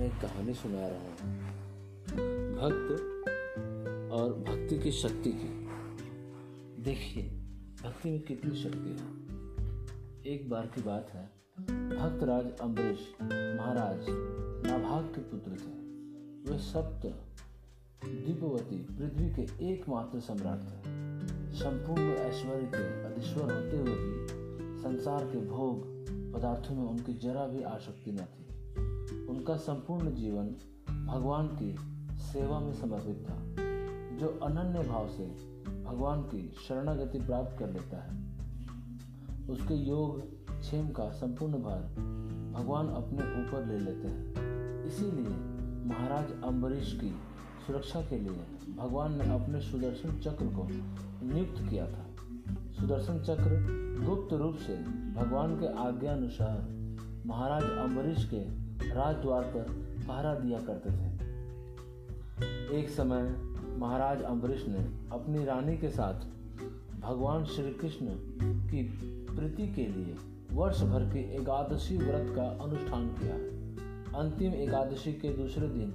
कहानी सुना रहा हूँ। भक्त और भक्ति की शक्ति की। देखिए, भक्ति में कितनी शक्ति है। एक बार की बात है, भक्तराज अम्बरीश महाराज नाभाग के पुत्र थे। वे सप्त दीपवती पृथ्वी के एकमात्र सम्राट थे। संपूर्ण ऐश्वर्य के अधीश्वर होते हुए भी संसार के भोग पदार्थों में उनकी जरा भी आसक्ति न थी। उनका संपूर्ण जीवन भगवान की सेवा में समर्पित था, जो अनन्य भाव से भगवान की शरणागति प्राप्त कर लेता है। उसके योग क्षेम का संपूर्ण भार भगवान अपने ऊपर ले लेते हैं। इसीलिए महाराज अम्बरीश की सुरक्षा के लिए भगवान ने अपने सुदर्शन चक्र को नियुक्त किया था। सुदर्शन चक्र गुप्त रूप से भगवान के आज्ञा अनुसार महाराज अम्बरीश के राजद्वार पर पहरा दिया करते थे। एक समय महाराज अम्बरीश ने अपनी रानी के साथ भगवान श्री कृष्ण की प्रीति के लिए वर्ष भर के एकादशी व्रत का अनुष्ठान किया। अंतिम एकादशी के दूसरे दिन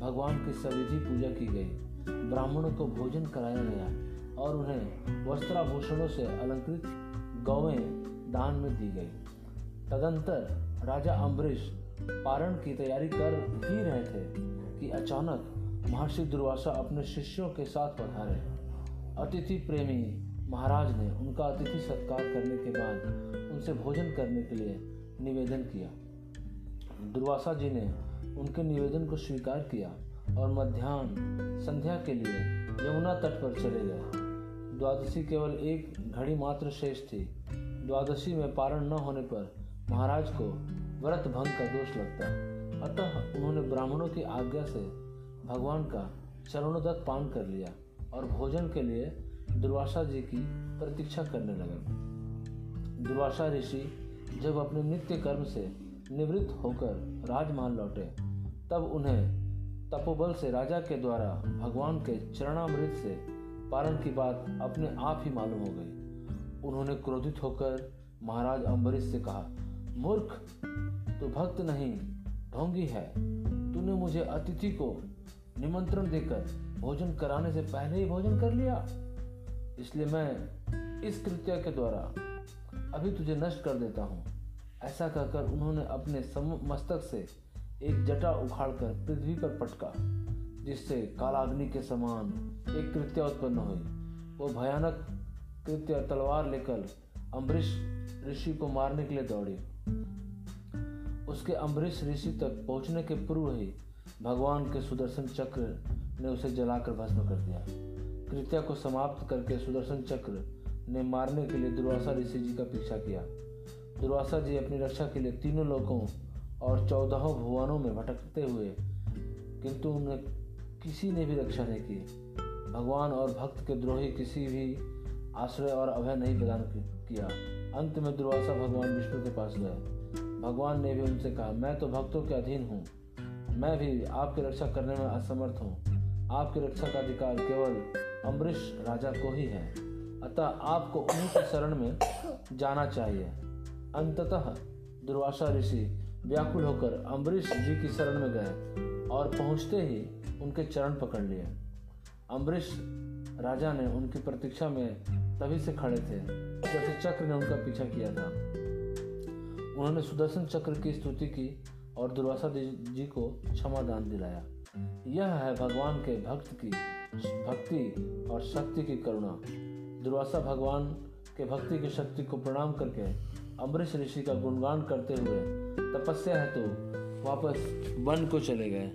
भगवान की सविधि पूजा की गई। ब्राह्मणों को भोजन कराया गया और उन्हें वस्त्राभूषणों से अलंकृत गौवें दान में दी गई। तदंतर राजा अम्बरीश पारण की तैयारी कर ही रहे थे कि अचानक महर्षि दुर्वासा अपने शिष्यों के साथ पधारे। अतिथि प्रेमी महाराज ने उनका अतिथि सत्कार करने के बाद उनसे भोजन करने के लिए निवेदन किया। दुर्वासा जी ने उनके निवेदन को स्वीकार किया और मध्यान्ह संध्या के लिए यमुना तट पर चले गए। द्वादशी केवल एक घड़ी मात्र शेष थी। द्वादशी में पारण न होने पर महाराज को व्रत भंग का दोष लगता अतः उन्होंने ब्राह्मणों की आज्ञा से भगवान का चरणोदक पान कर लिया और भोजन के लिए दुर्वासा जी की प्रतीक्षा करने लगे। दुर्वासा ऋषि जब अपने नित्य कर्म से निवृत्त होकर राजमहल लौटे, तब उन्हें तपोबल से राजा के द्वारा भगवान के चरणामृत से पारण की बात अपने आप ही मालूम हो गई। उन्होंने क्रोधित होकर महाराज अम्बरीश से कहा, मूर्ख तू भक्त नहीं ढोंगी है। तूने मुझे अतिथि को निमंत्रण देकर भोजन कराने से पहले ही भोजन कर लिया। इसलिए मैं इस कृत्य के द्वारा अभी तुझे नष्ट कर देता हूँ। ऐसा कहकर उन्होंने अपने मस्तक से एक जटा उखाड़कर पृथ्वी पर पटका, जिससे कालाग्नि के समान एक कृत्य उत्पन्न हुई। वो भयानक कृत्य तलवार लेकर अम्बरीश ऋषि को मारने के लिए दौड़ी। उसके अम्बरीश ऋषि तक पहुँचने के पूर्व ही भगवान के सुदर्शन चक्र ने उसे जलाकर भस्म कर दिया। कृत्या को समाप्त करके सुदर्शन चक्र ने मारने के लिए दुर्वासा ऋषि जी का पीछा किया। दुर्वासा जी अपनी रक्षा के लिए तीनों लोगों और चौदहों भुवनों में भटकते हुए, किंतु उन्हें किसी ने भी रक्षा नहीं की। भगवान और भक्त के द्रोही किसी भी आश्रय और अभय नहीं प्रदान किया। अंत में दुर्वासा भगवान विष्णु के पास गए। भगवान ने भी उनसे कहा, मैं तो भक्तों के अधीन हूँ। मैं भी आपकी रक्षा करने में असमर्थ हूँ। आपकी रक्षा का अधिकार केवल अम्बरीश राजा को ही है। अतः आपको उन्हीं के शरण में जाना चाहिए। अंततः दुर्वासा ऋषि व्याकुल होकर अम्बरीश जी की शरण में गए और पहुँचते ही उनके चरण पकड़ लिए। अम्बरीश राजा ने उनकी प्रतीक्षा में तभी से खड़े थे जैसे चक्र ने उनका पीछा किया था। उन्होंने सुदर्शन चक्र की स्तुति की और दुर्वासा जी को क्षमा दान दिलाया। यह है भगवान के भक्त की भक्ति और शक्ति की करुणा। दुर्वासा भगवान के भक्ति की शक्ति को प्रणाम करके अम्बरीश ऋषि का गुणगान करते हुए तपस्या है तो वापस वन को चले गए।